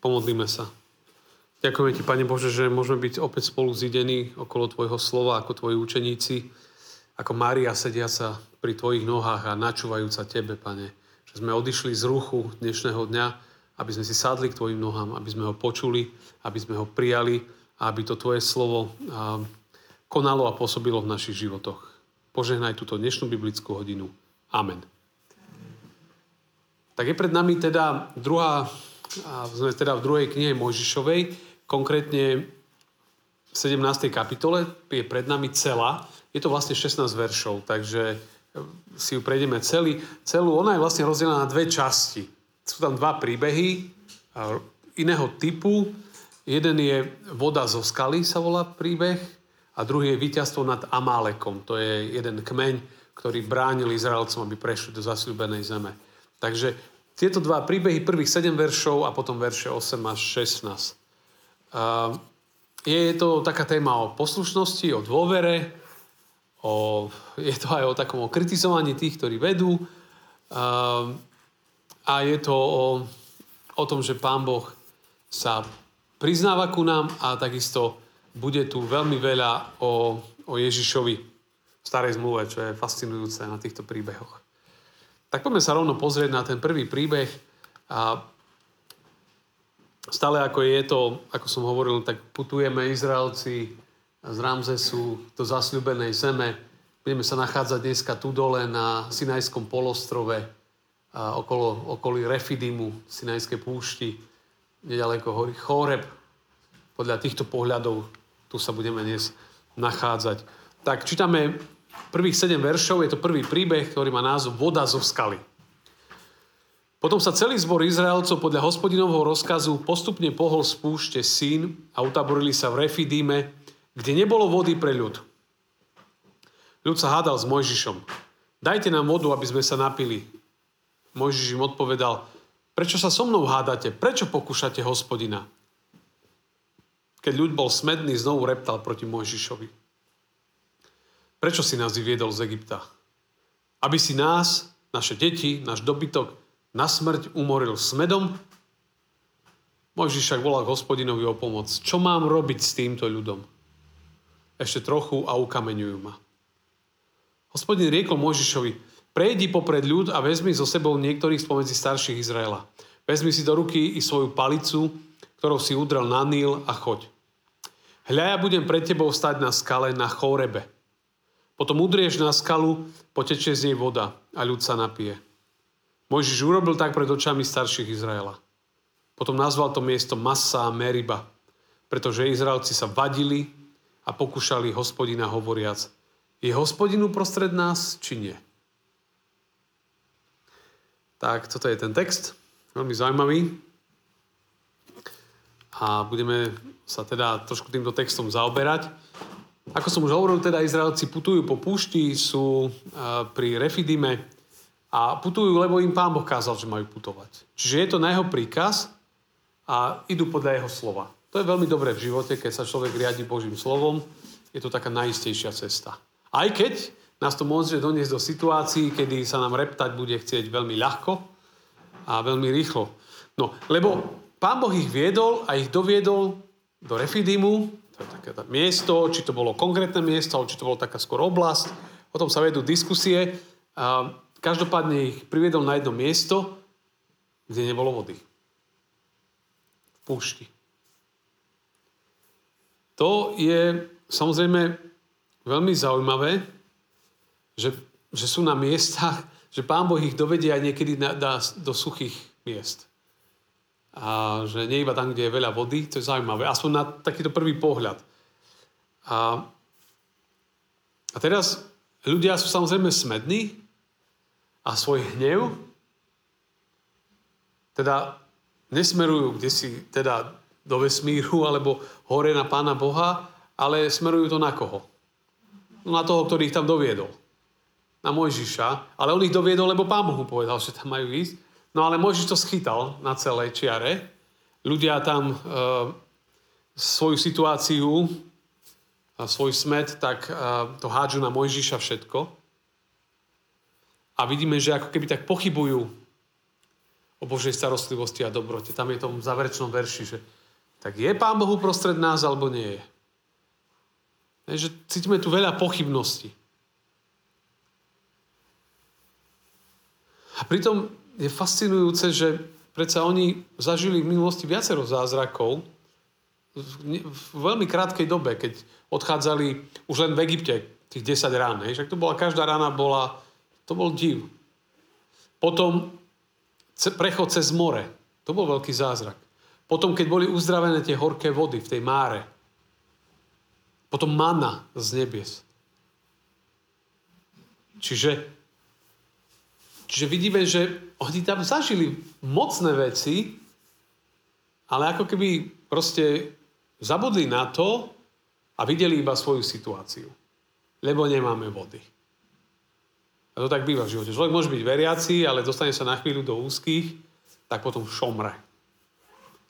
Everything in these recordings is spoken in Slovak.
Pomodlíme sa. Ďakujeme Ti, Pane Bože, že môžeme byť opäť spolu zidení okolo Tvojho slova, ako Tvoji učeníci, ako Mária sediaca pri Tvojich nohách a načúvajúca Tebe, Pane. Že sme odišli z ruchu dnešného dňa, aby sme si sadli k Tvojim nohám, aby sme ho počuli, aby sme ho prijali a aby to Tvoje slovo konalo a pôsobilo v našich životoch. Požehnaj túto dnešnú biblickú hodinu. Amen. Tak je pred nami teda druhá, sme teda v druhej knihe Mojžišovej, konkrétne v 17. kapitole, je pred nami celá. Je to vlastne 16 veršov, takže si ju prejdeme celý, celú. Ona je vlastne rozdelená na dve časti. Sú tam dva príbehy iného typu. Jeden je Voda zo skaly, sa volá príbeh, a druhý je víťazstvo nad Amálekom. To je jeden kmeň, ktorý bránil Izraelcom, aby prešli do zasľúbenej zeme. Takže tieto dva príbehy, prvých 7 veršov a potom verše 8 až 16. Je to taká téma o poslušnosti, o dôvere, o, je to aj o takom o kritizovaní tých, ktorí vedú a je to o, o tom, že Pán Boh sa priznáva ku nám a takisto bude tu veľmi veľa o, o Ježišovi starej zmluve, čo je fascinujúce na týchto príbehoch. Tak poďme sa rovno pozrieť na ten prvý príbeh. A stále ako je to, ako som hovoril, tak putujeme Izraelci z Ramzesu do zasľubenej zeme. Budeme sa nachádzať dneska tu dole na Sinajskom polostrove, a okolo, okolí Refidimu, Sinajskej púšti, nedaleko hory Choreb. Podľa týchto pohľadov tu sa budeme dnes nachádzať. Tak čítame prvých 7 veršov, je to prvý príbeh, ktorý má názov Voda zo skaly. Potom sa celý zbor Izraelcov podľa hospodinovho rozkazu postupne pohol z púšte Sín a utaborili sa v Refidíme, kde nebolo vody pre ľud. Ľud sa hádal s Mojžišom. Dajte nám vodu, aby sme sa napili. Mojžiš im odpovedal, prečo sa so mnou hádate? Prečo pokúšate hospodina? Keď ľud bol smedný, znovu reptal proti Mojžišovi. Prečo si nás vyviedol z Egypta? Aby si nás, naše deti, náš dobytok na smrť umoril smedom? Mojžiš však volá k hospodinovi o pomoc. Čo mám robiť s týmto ľudom? Ešte trochu a ukameňujú ma. Hospodin riekol Mojžišovi, prejdi popred ľud a vezmi so sebou niektorých spomedzi starších Izraela. Vezmi si do ruky i svoju palicu, ktorou si udrel na Níl a choď. Hľa ja budem pred tebou stať na skale na Chorebe potom udrieš na skalu, potečie z nej voda a ľud sa napije. Mojžiš urobil tak pred očami starších Izraela. Potom nazval to miesto Massa a Meriba, pretože Izraelci sa vadili a pokúšali hospodina hovoriac, je hospodinu prostred nás, či nie? Tak, toto je ten text, veľmi zaujímavý. A budeme sa teda trošku týmto textom zaoberať. Ako som už hovoril, teda Izraelci putujú po púšti, sú pri Refidime a putujú, lebo im Pán Boh kázal, že majú putovať. Čiže je to na jeho príkaz a idú podľa jeho slova. To je veľmi dobré v živote, keď sa človek riadi Božím slovom. Je to taká najistejšia cesta. Aj keď nás to môže doniesť do situácií, kedy sa nám reptať bude chcieť veľmi ľahko a veľmi rýchlo. No, lebo Pán Boh ich viedol a ich doviedol do Refidimu, to je také miesto, či to bolo konkrétne miesto, alebo či to bolo taká skôr oblasť. O tom sa vedú diskusie. A každopádne ich priviedol na jedno miesto, kde nebolo vody. V púšti. To je samozrejme veľmi zaujímavé, že, že sú na miestach, že Pán Boh ich dovedie aj niekedy na, dá do suchých miest a že nie iba tam, kde je veľa vody, to je zaujímavé. Aspoň na takýto prvý pohľad. A, a teraz ľudia sú samozrejme smední a svoj hnev teda nesmerujú kde si teda do vesmíru alebo hore na Pána Boha, ale smerujú to na koho? No na toho, ktorý ich tam doviedol. Na Mojžiša. Ale on ich doviedol, lebo Pán Boh mu povedal, že tam majú ísť. No ale Mojžiš to schytal na celej čiare. Ľudia tam e, svoju situáciu, a svoj smet, tak e, to hádžu na Mojžiša všetko. A vidíme, že ako keby tak pochybujú o Božej starostlivosti a dobrote. Tam je v záverečnom verši, že tak je Pán Boh uprostred nás, alebo nie je. Takže cítime tu veľa pochybností. A pritom je fascinujúce, že predsa oni zažili v minulosti viacero zázrakov v, veľmi krátkej dobe, keď odchádzali už len v Egypte, tých 10 rán. Však to bola, každá rána bola, to bol div. Potom prechod cez more. To bol veľký zázrak. Potom, keď boli uzdravené tie horké vody v tej máre. Potom mana z nebies. Čiže, čiže vidíme, že oni tam zažili mocné veci, ale ako keby proste zabudli na to a videli iba svoju situáciu. Lebo nemáme vody. A to tak býva v živote. Človek môže byť veriaci, ale dostane sa na chvíľu do úzkých, tak potom šomre.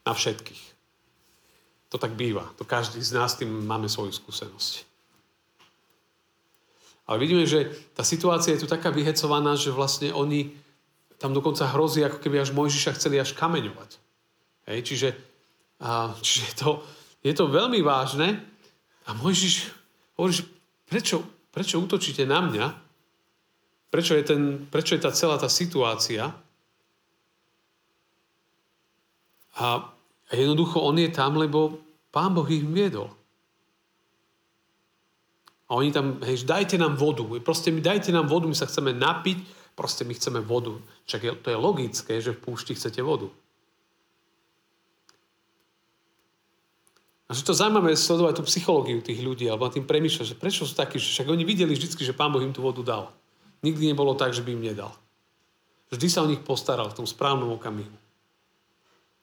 Na všetkých. To tak býva. To každý z nás tým máme svoju skúsenosť. Ale vidíme, že tá situácia je tu taká vyhecovaná, že vlastne oni tam dokonca hrozí, ako keby až Mojžiša chceli až kameňovať. Hej, čiže, a, čiže to, je to veľmi vážne a Mojžiš hovorí, že prečo, prečo útočíte na mňa? Prečo je, ten, prečo je tá celá tá situácia? A, a jednoducho on je tam, lebo Pán Boh ich viedol. A oni tam, hej, dajte nám vodu. Proste mi dajte nám vodu, my sa chceme napiť, proste my chceme vodu. Však je, to je logické, že v púšti chcete vodu. A že to zaujímavé sledovať tú psychológiu tých ľudí, alebo na tým premýšľať, že prečo sú takí, že však oni videli vždy, že Pán Boh im tú vodu dal. Nikdy nebolo tak, že by im nedal. Vždy sa o nich postaral v tom správnom okamihu.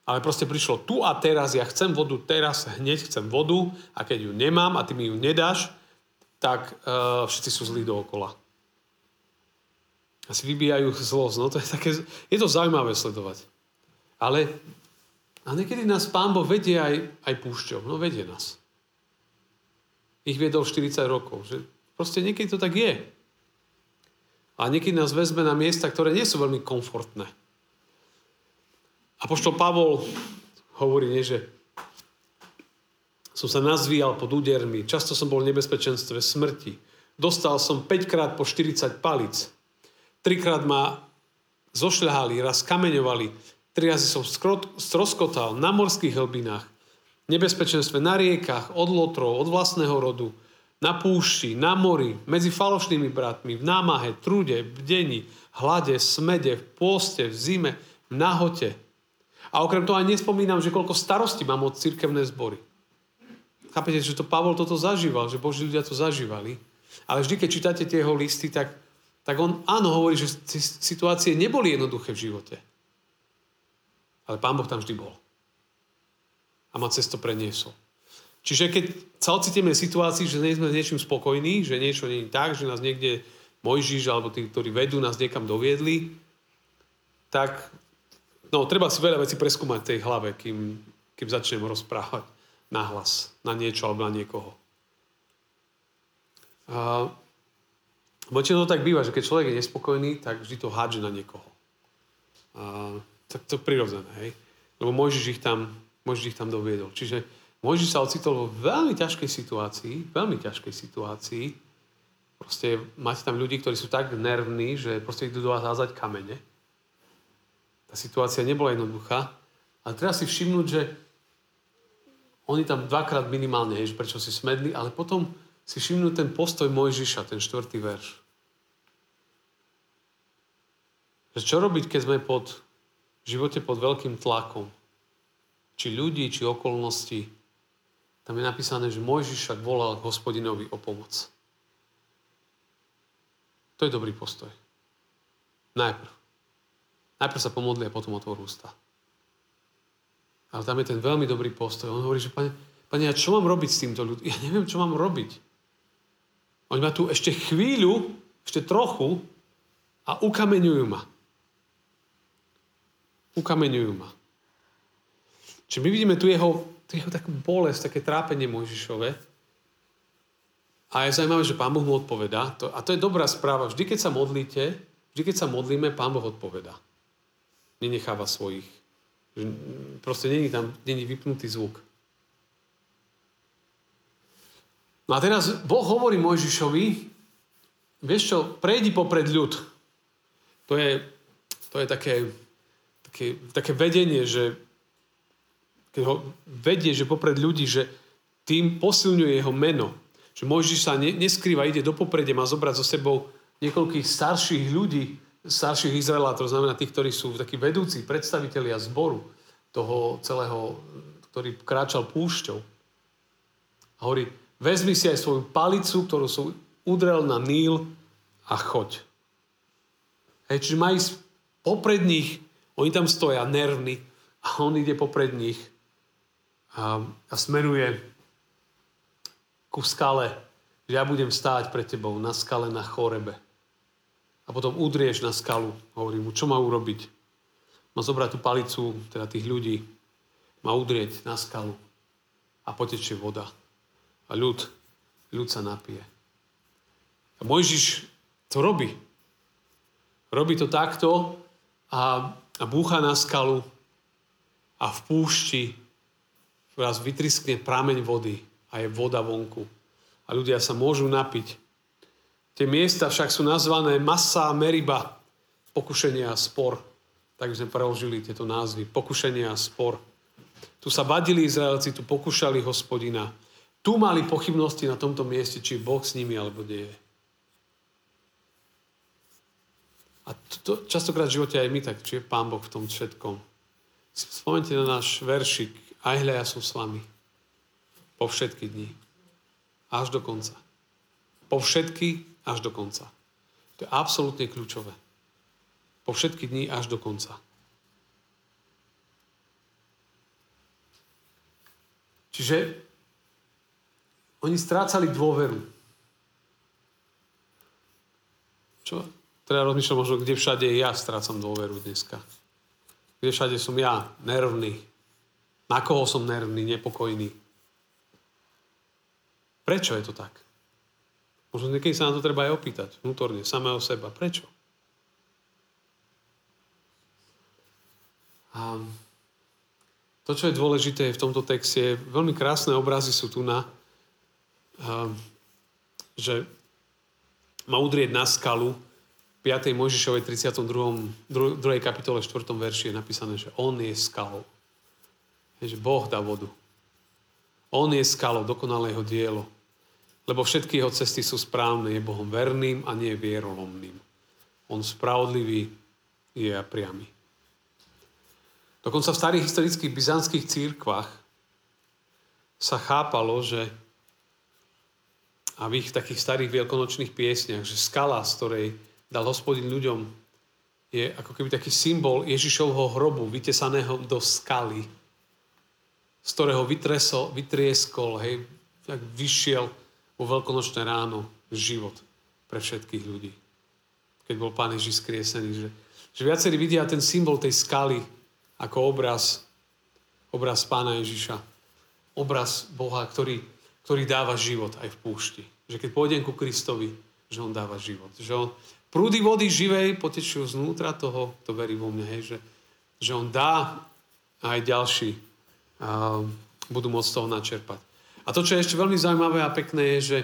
Ale proste prišlo tu a teraz, ja chcem vodu teraz, hneď chcem vodu a keď ju nemám a ty mi ju nedáš, tak uh, všetci sú zlí dookola. A si vybíjajú zlosť. No to je, také, je to zaujímavé sledovať. Ale a niekedy nás Pán Boh vedie aj, aj púšťou. No vedie nás. Ich viedol 40 rokov. Že proste niekedy to tak je. A niekedy nás vezme na miesta, ktoré nie sú veľmi komfortné. A poštol Pavol hovorí, nie, že som sa nazvíjal pod údermi, často som bol v nebezpečenstve smrti. Dostal som 5 krát po 40 palic. Trikrát ma zošľahali, raz kameňovali, tri razy som stroskotal na morských hlbinách, nebezpečenstve na riekach, od lotrov, od vlastného rodu, na púšti, na mori, medzi falošnými bratmi, v námahe, trude, bdení, hlade, smede, v pôste, v zime, v nahote. A okrem toho aj nespomínam, že koľko starostí mám od cirkevné zbory. Chápete, že to Pavol toto zažíval, že Boží ľudia to zažívali. Ale vždy, keď čítate tie jeho listy, tak, tak on áno hovorí, že situácie neboli jednoduché v živote. Ale Pán Boh tam vždy bol. A ma cesto preniesol. Čiže keď sa ocitieme v situácii, že nie sme s niečím spokojní, že niečo nie je tak, že nás niekde Mojžiš alebo tí, ktorí vedú, nás niekam doviedli, tak no, treba si veľa vecí preskúmať v tej hlave, kým, kým začnem rozprávať nahlas na niečo alebo na niekoho. A, to tak býva, že keď človek je nespokojný, tak vždy to hádže na niekoho. A, tak to je prirodzené, hej? Lebo Mojžiš ich tam, Mojžiš ich tam doviedol. Čiže Mojžiš sa ocitol vo veľmi ťažkej situácii, veľmi ťažkej situácii. Proste máte tam ľudí, ktorí sú tak nervní, že proste idú do vás házať kamene. Tá situácia nebola jednoduchá. Ale treba si všimnúť, že oni tam dvakrát minimálne, že prečo si smedli, ale potom si všimnúť ten postoj Mojžiša, ten štvrtý verš. Že čo robiť, keď sme pod, v živote pod veľkým tlakom? Či ľudí, či okolností, tam je napísané, že Mojžiš však volal k hospodinovi o pomoc. To je dobrý postoj. Najprv. Najprv sa pomodli a potom otvorú ústa. Ale tam je ten veľmi dobrý postoj. On hovorí, že pane, pane ja čo mám robiť s týmto ľuďom? Ja neviem, čo mám robiť. Oni ma tu ešte chvíľu, ešte trochu a ukameňujú ma. Ukameňujú ma. Čiže my vidíme tu jeho to je takú bolesť, také trápenie Mojžišove. A je zaujímavé, že Pán Boh mu odpovedá. A to je dobrá správa. Vždy, keď sa modlíte, vždy, keď sa modlíme, Pán Boh odpovedá. nenecháva svojich. Že proste není tam není vypnutý zvuk. No a teraz Boh hovorí Mojžišovi, vieš čo, prejdi popred ľud. To je, to je také, také, také vedenie, že keď ho vedie, že popred ľudí, že tým posilňuje jeho meno. Že Mojžiš sa ne, neskrýva, ide do popredia, má zobrať so sebou niekoľkých starších ľudí, starších Izraela, to znamená tých, ktorí sú takí vedúci, predstavitelia zboru toho celého, ktorý kráčal púšťou. A hovorí, vezmi si aj svoju palicu, ktorú som udrel na Níl a choď. Hej, čiže má ísť nich, oni tam stoja nervní a on ide popred nich a, a smeruje ku skale, že ja budem stáť pred tebou na skale na chorebe. A potom udrieš na skalu. Hovorí mu, čo má urobiť? Má zobrať tú palicu, teda tých ľudí, má udrieť na skalu a potečie voda. A ľud, ľud sa napije. A Mojžiš to robí. Robí to takto a, a búcha na skalu a v púšti raz vytriskne prameň vody a je voda vonku. A ľudia sa môžu napiť. Tie miesta však sú nazvané Masa Meriba, pokušenie a spor. Tak sme preložili tieto názvy. Pokušenie a spor. Tu sa badili Izraelci, tu pokúšali hospodina. Tu mali pochybnosti na tomto mieste, či Boh s nimi alebo nie je. A to, to, častokrát v živote aj my tak, či je Pán Boh v tom všetkom. Spomente na náš veršik. Aj hľa, ja som s vami. Po všetky dni. Až do konca. Po všetky až do konca. To je absolútne kľúčové. Po všetky dni až do konca. Čiže oni strácali dôveru. Čo? Teda rozmýšľam možno, kde všade ja strácam dôveru dneska. Kde všade som ja nervný. Na koho som nervný, nepokojný. Prečo je to tak? Možno niekedy sa na to treba aj opýtať vnútorne, samého seba. Prečo? A to, čo je dôležité v tomto texte, veľmi krásne obrazy sú tu na, že má udrieť na skalu 5. Mojžišovej 32. 2. kapitole 4. verši je napísané, že on je skalou. Je, že Boh dá vodu. On je skalou, dokonalé jeho dielo. Lebo všetky jeho cesty sú správne, je Bohom verným a nie vierolomným. On spravodlivý je a priamy. Dokonca v starých historických byzantských církvách sa chápalo, že a v ich takých starých veľkonočných piesniach, že skala, z ktorej dal hospodin ľuďom, je ako keby taký symbol Ježišovho hrobu, vytesaného do skaly, z ktorého vytresol, vytrieskol, hej, tak vyšiel vo veľkonočné ráno život pre všetkých ľudí. Keď bol Pán Ježiš skriesený. Že, že viacerí vidia ten symbol tej skaly ako obraz, obraz Pána Ježiša. Obraz Boha, ktorý, ktorý dáva život aj v púšti. Že keď pôjdem ku Kristovi, že On dáva život. Že On, Prúdy vody živej potečujú znútra toho, kto verí vo mne, hej, že, že on dá a aj ďalší a budú môcť toho načerpať. A to, čo je ešte veľmi zaujímavé a pekné, je, že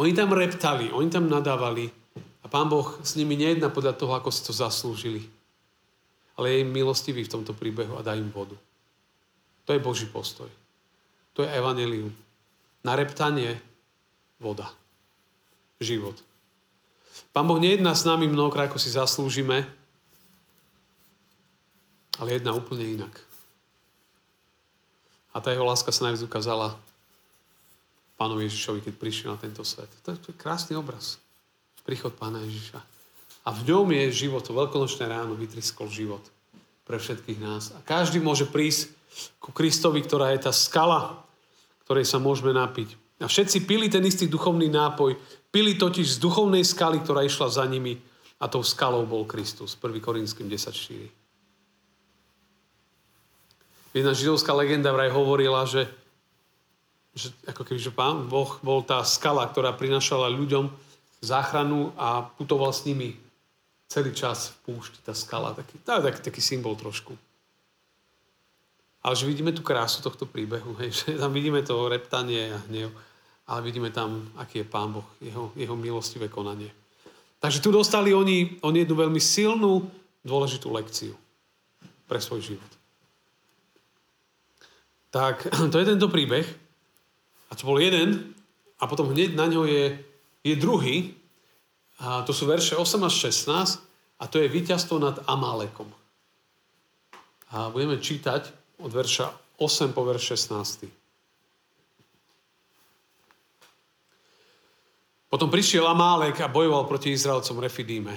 oni tam reptali, oni tam nadávali a pán Boh s nimi nejedná podľa toho, ako si to zaslúžili. Ale je im milostivý v tomto príbehu a dá im vodu. To je Boží postoj. To je evanelium. Na reptanie voda. Život. Pán Boh nejedná s nami mnohokrát, ako si zaslúžime, ale jedná úplne inak. A tá jeho láska sa najviac ukázala pánovi Ježišovi, keď prišiel na tento svet. To je, to je krásny obraz. Príchod pána Ježiša. A v ňom je život, to veľkonočné ráno vytriskol život pre všetkých nás. A každý môže prísť ku Kristovi, ktorá je tá skala, ktorej sa môžeme napiť. A všetci pili ten istý duchovný nápoj, Pili totiž z duchovnej skaly, ktorá išla za nimi a tou skalou bol Kristus. 1. Korinským 10.4. Jedna židovská legenda vraj hovorila, že, že ako keby, že pán Boh bol tá skala, ktorá prinašala ľuďom záchranu a putoval s nimi celý čas v púšti, tá skala, taký, tá, taký, taký symbol trošku. Ale že vidíme tú krásu tohto príbehu, hej, že tam vidíme to reptanie a hnev, ale vidíme tam, aký je Pán Boh, jeho, jeho milostivé konanie. Takže tu dostali oni, oni jednu veľmi silnú, dôležitú lekciu pre svoj život. Tak to je tento príbeh. A to bol jeden. A potom hneď na ňo je, je druhý. A to sú verše 8 až 16. A to je víťazstvo nad Amálekom. A budeme čítať od verša 8 po verš 16. Potom prišiel Amálek a bojoval proti Izraelcom Refidíme.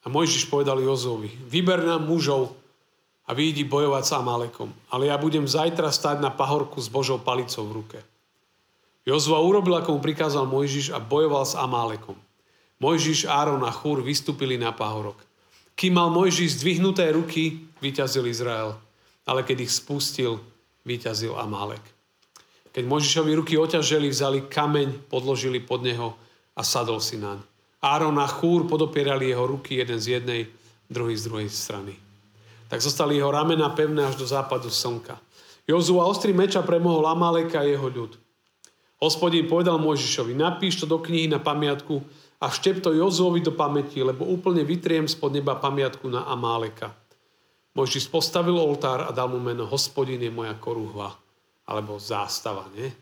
A Mojžiš povedal Jozovi, vyber nám mužov a vyjdi bojovať s Amálekom, ale ja budem zajtra stať na pahorku s Božou palicou v ruke. Jozua urobil, ako mu prikázal Mojžiš a bojoval s Amálekom. Mojžiš, Áron a Chúr vystúpili na pahorok. Kým mal Mojžiš zdvihnuté ruky, vyťazil Izrael, ale keď ich spustil, vyťazil Amálek. Keď Mojžišovi ruky oťaželi, vzali kameň, podložili pod neho a sadol si naň. Áron a Chúr podopierali jeho ruky jeden z jednej, druhý z druhej strany. Tak zostali jeho ramena pevné až do západu slnka. Jozua ostrý meča premohol Amaleka a jeho ľud. Hospodín povedal Mojžišovi, napíš to do knihy na pamiatku a štep to Jozuovi do pamäti, lebo úplne vytriem spod neba pamiatku na Amáleka. Mojžiš postavil oltár a dal mu meno Hospodin je moja koruhva, alebo zástava, nie?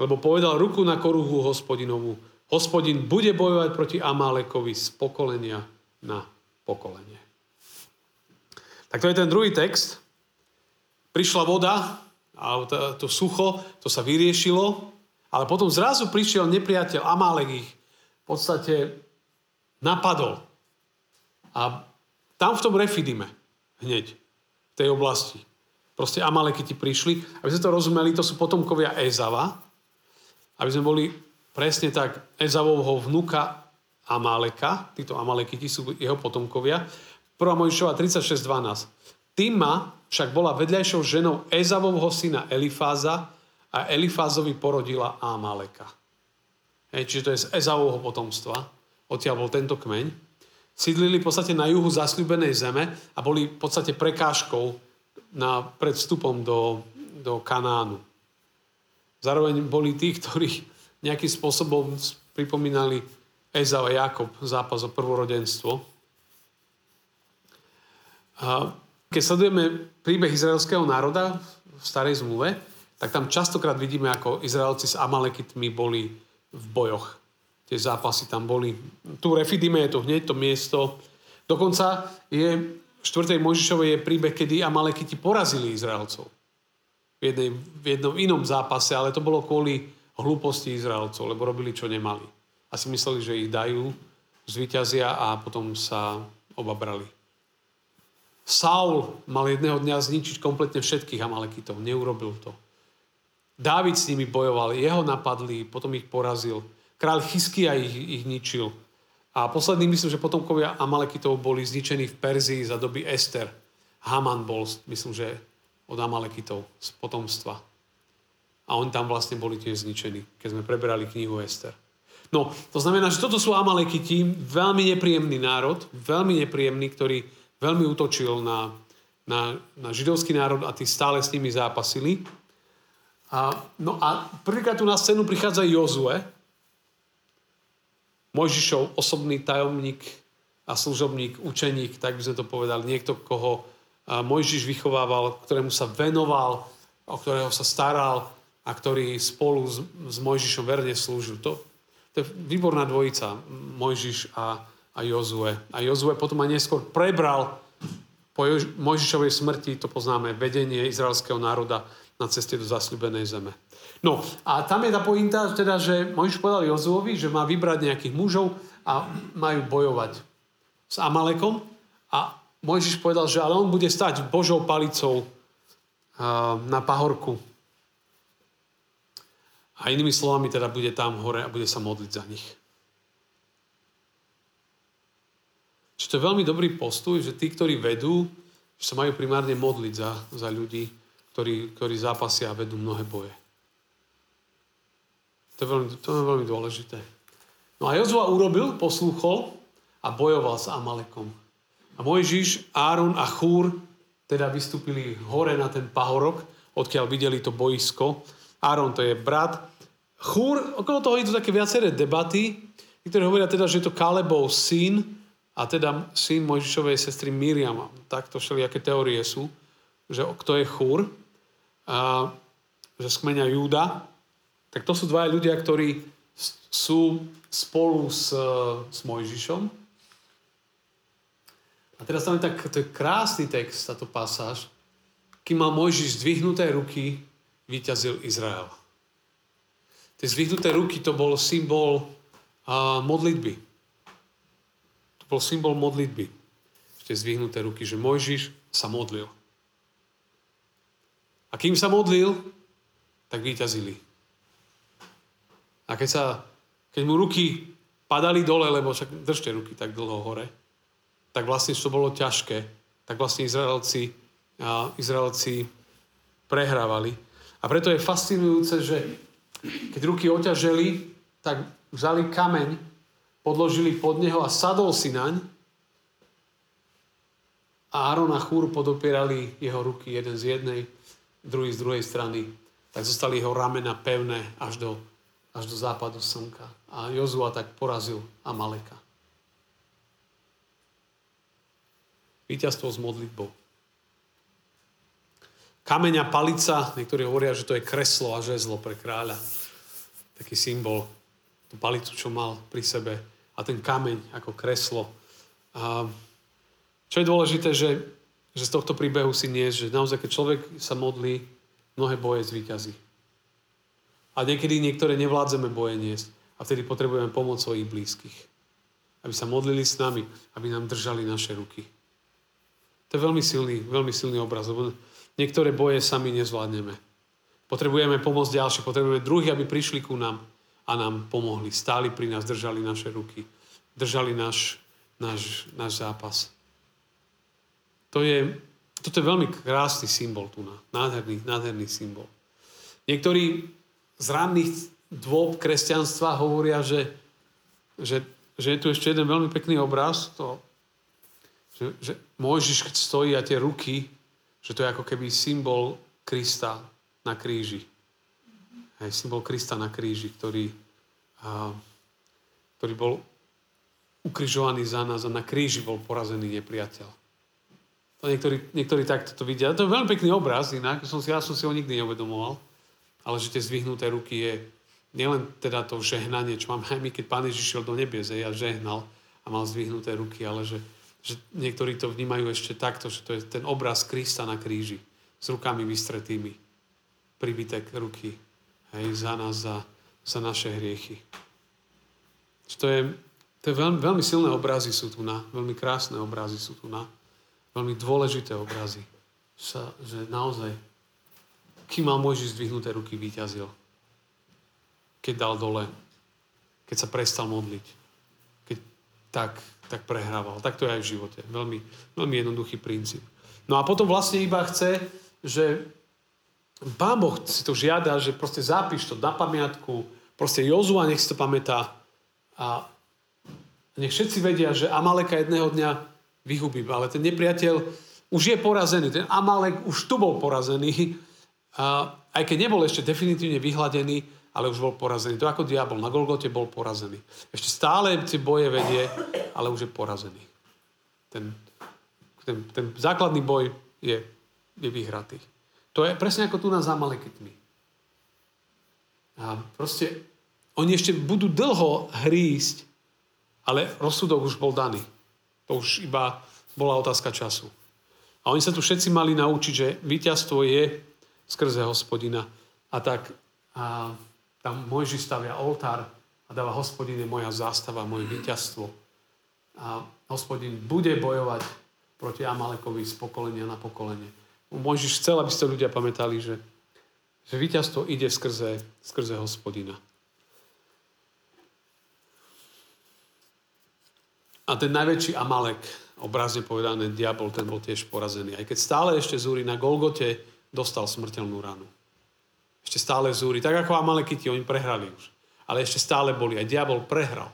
Lebo povedal ruku na koruhu hospodinovú, Hospodin bude bojovať proti Amálekovi z pokolenia na pokolenie. Tak to je ten druhý text. Prišla voda a to sucho, to sa vyriešilo, ale potom zrazu prišiel nepriateľ Amálek ich v podstate napadol. A tam v tom Refidime, hneď, v tej oblasti. Proste Amalekiti prišli. Aby sme to rozumeli, to sú potomkovia Ezava. Aby sme boli Presne tak Ezavovho vnuka Amaleka, títo Amalekiti sú jeho potomkovia. 1. Mojžišova 36.12. Týma však bola vedľajšou ženou Ezavovho syna Elifáza a Elifázovi porodila Amaleka. Hej, čiže to je z Ezavovho potomstva. Odtiaľ bol tento kmeň. Sídlili v podstate na juhu zasľubenej zeme a boli v podstate prekážkou na, pred vstupom do, do Kanánu. Zároveň boli tí, ktorí nejakým spôsobom pripomínali Ezau a Jakob zápas o prvorodenstvo. A keď sledujeme príbeh izraelského národa v starej zmluve, tak tam častokrát vidíme, ako Izraelci s Amalekitmi boli v bojoch. Tie zápasy tam boli. Tu Refidime je to hneď to miesto. Dokonca je v 4. Mojžišovej je príbeh, kedy Amalekiti porazili Izraelcov. V, jednej, v jednom inom zápase, ale to bolo kvôli hlúposti Izraelcov, lebo robili, čo nemali. A si mysleli, že ich dajú, zvyťazia a potom sa obabrali. Saul mal jedného dňa zničiť kompletne všetkých Amalekitov. Neurobil to. Dávid s nimi bojoval, jeho napadli, potom ich porazil. Kráľ Chyskia ich, ich ničil. A posledný myslím, že potomkovia Amalekitov boli zničení v Perzii za doby Ester. Haman bol, myslím, že od Amalekitov z potomstva a oni tam vlastne boli tiež zničení, keď sme preberali knihu Ester. No, to znamená, že toto sú Amalekiti, veľmi nepríjemný národ, veľmi nepríjemný, ktorý veľmi útočil na, na, na židovský národ a tí stále s nimi zápasili. A, no a prvýkrát tu na scénu prichádza Jozue, Mojžišov osobný tajomník a služobník, učeník, tak by sme to povedali, niekto, koho Mojžiš vychovával, ktorému sa venoval, o ktorého sa staral, a ktorý spolu s, s Mojžišom verne slúžil. To, to je výborná dvojica, Mojžiš a, a Jozue. A Jozue potom aj neskôr prebral po Mojžišovej smrti, to poznáme, vedenie izraelského národa na ceste do zasľubenej zeme. No a tam je tá pointa, teda, že Mojžiš povedal Jozuovi, že má vybrať nejakých mužov a majú bojovať s Amalekom a Mojžiš povedal, že ale on bude stať Božou palicou na pahorku a inými slovami teda bude tam hore a bude sa modliť za nich. Čiže to je veľmi dobrý postoj, že tí, ktorí vedú, že sa majú primárne modliť za, za ľudí, ktorí, ktorí zápasia a vedú mnohé boje. To je veľmi, to je veľmi dôležité. No a Jozua urobil, poslúchol a bojoval s Amalekom. A Mojžiš, Áron a Chúr teda vystúpili hore na ten pahorok, odkiaľ videli to boisko. Áron to je brat. Chúr, okolo toho idú také viaceré debaty, ktoré hovoria teda, že je to Kalebov syn a teda syn Mojžišovej sestry Miriam. Takto všelijaké teórie sú, že kto je Chúr, a, že skmenia Júda. Tak to sú dvaja ľudia, ktorí sú spolu s, s Mojžišom. A teraz tam je tak, to je krásny text, táto pasáž. Kým mal Mojžiš zdvihnuté ruky, vyťazil Izrael. Tie zdvihnuté ruky to bol symbol a, modlitby. Bol symbol modlitby. Tie zdvihnuté ruky, že Mojžiš sa modlil. A kým sa modlil, tak vyťazili. A keď, sa, keď mu ruky padali dole, lebo však držte ruky tak dlho hore, tak vlastne to bolo ťažké, tak vlastne Izraelci, a Izraelci prehrávali. A preto je fascinujúce, že keď ruky oťaželi, tak vzali kameň, podložili pod neho a sadol si naň. A Áron a Chúr podopierali jeho ruky jeden z jednej, druhý z druhej strany. Tak zostali jeho ramena pevné až do, až do západu slnka. A Jozua tak porazil Amaleka. Výťazstvo s modlitbou. Kameň a palica, niektorí hovoria, že to je kreslo a žezlo pre kráľa. Taký symbol, tú palicu, čo mal pri sebe a ten kameň ako kreslo. A čo je dôležité, že, že z tohto príbehu si nie, že naozaj, keď človek sa modlí, mnohé boje zvýťazí. A niekedy niektoré nevládzeme boje niesť a vtedy potrebujeme pomoc svojich blízkych. Aby sa modlili s nami, aby nám držali naše ruky. To je veľmi silný, veľmi silný obraz, lebo Niektoré boje sami nezvládneme. Potrebujeme pomôcť ďalšie, potrebujeme druhých, aby prišli ku nám a nám pomohli. Stáli pri nás, držali naše ruky, držali náš, náš, náš zápas. To je, toto je veľmi krásny symbol tu na. Nádherný, nádherný symbol. Niektorí z ranných dôb kresťanstva hovoria, že, že, že je tu ešte jeden veľmi pekný obraz, to, že, že Mojžiš, keď stojí a tie ruky že to je ako keby symbol Krista na kríži. Hej, symbol Krista na kríži, ktorý, a, ktorý bol ukrižovaný za nás a na kríži bol porazený nepriateľ. To niektorí, niektorí takto to vidia. To je veľmi pekný obraz, inak som si, ja som si ho nikdy neuvedomoval, ale že tie zvihnuté ruky je nielen teda to žehnanie, čo máme aj my, keď Pán Ježiš šiel do nebieze a žehnal a mal zdvihnuté ruky, ale že že niektorí to vnímajú ešte takto, že to je ten obraz Krista na kríži s rukami vystretými. Pribytek ruky hej, za nás, za, za naše hriechy. To je, to je veľmi, veľmi silné obrazy sú tu na, veľmi krásne obrazy sú tu na, veľmi dôležité obrazy. Sa, že naozaj, kým mal Mojžiš zdvihnuté ruky, vyťazil. Keď dal dole, keď sa prestal modliť. Keď tak tak prehrával. Tak to je aj v živote. Veľmi, veľmi jednoduchý princíp. No a potom vlastne iba chce, že Pán Boh si to žiada, že proste zapíš to na pamiatku, proste Jozua nech si to pamätá a nech všetci vedia, že Amaleka jedného dňa vyhubí. Ale ten nepriateľ už je porazený. Ten Amalek už tu bol porazený. A aj keď nebol ešte definitívne vyhladený, ale už bol porazený. To ako diabol. Na Golgote bol porazený. Ešte stále tie boje vedie, ale už je porazený. Ten, ten, ten základný boj je, je vyhratý. To je presne ako tu na Zamalekitmi. A proste oni ešte budú dlho hrísť, ale rozsudok už bol daný. To už iba bola otázka času. A oni sa tu všetci mali naučiť, že víťazstvo je skrze hospodina. A tak a tam Mojži stavia oltár a dáva hospodine moja zástava, moje víťazstvo. A hospodin bude bojovať proti Amalekovi z pokolenia na pokolenie. Mojžiš chcel, aby ste ľudia pamätali, že, že víťazstvo ide skrze, skrze hospodina. A ten najväčší Amalek, obrazne povedané, diabol, ten bol tiež porazený. Aj keď stále ešte zúri na Golgote, dostal smrteľnú ranu. Ešte stále zúri. Tak ako Amalekiti, oni prehrali už. Ale ešte stále boli. Aj diabol prehral.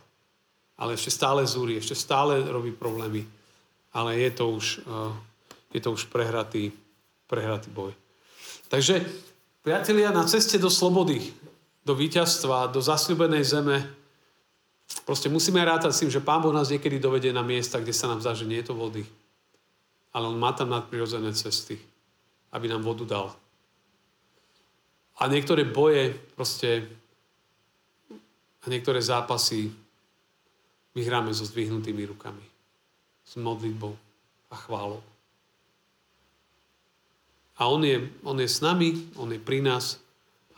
ale ešte stále zúri, ešte stále robí problémy. Ale je to už, uh, je to už prehratý, prehratý boj. Takže, priatelia, na ceste do slobody, do víťazstva, do zasľubenej zeme, proste musíme rátať s tým, že Pán Boh nás niekedy dovedie na miesta, kde sa nám zdá, že nie je to vody. Ale On má tam nadprirodzené cesty, aby nám vodu dal. A niektoré boje proste a niektoré zápasy vyhráme so zdvihnutými rukami. S modlitbou a chválou. A on je, on je s nami, on je pri nás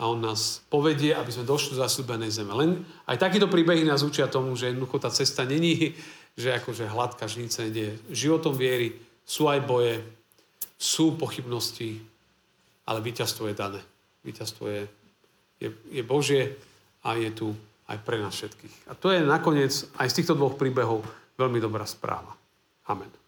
a on nás povedie, aby sme došli do zasľúbenej zeme. Len aj takýto príbehy nás učia tomu, že jednoducho tá cesta není, že akože hladká žnica ide životom viery, sú aj boje, sú pochybnosti, ale víťazstvo je dané. Víťazstvo je, je, je Božie a je tu aj pre nás všetkých. A to je nakoniec aj z týchto dvoch príbehov veľmi dobrá správa. Amen.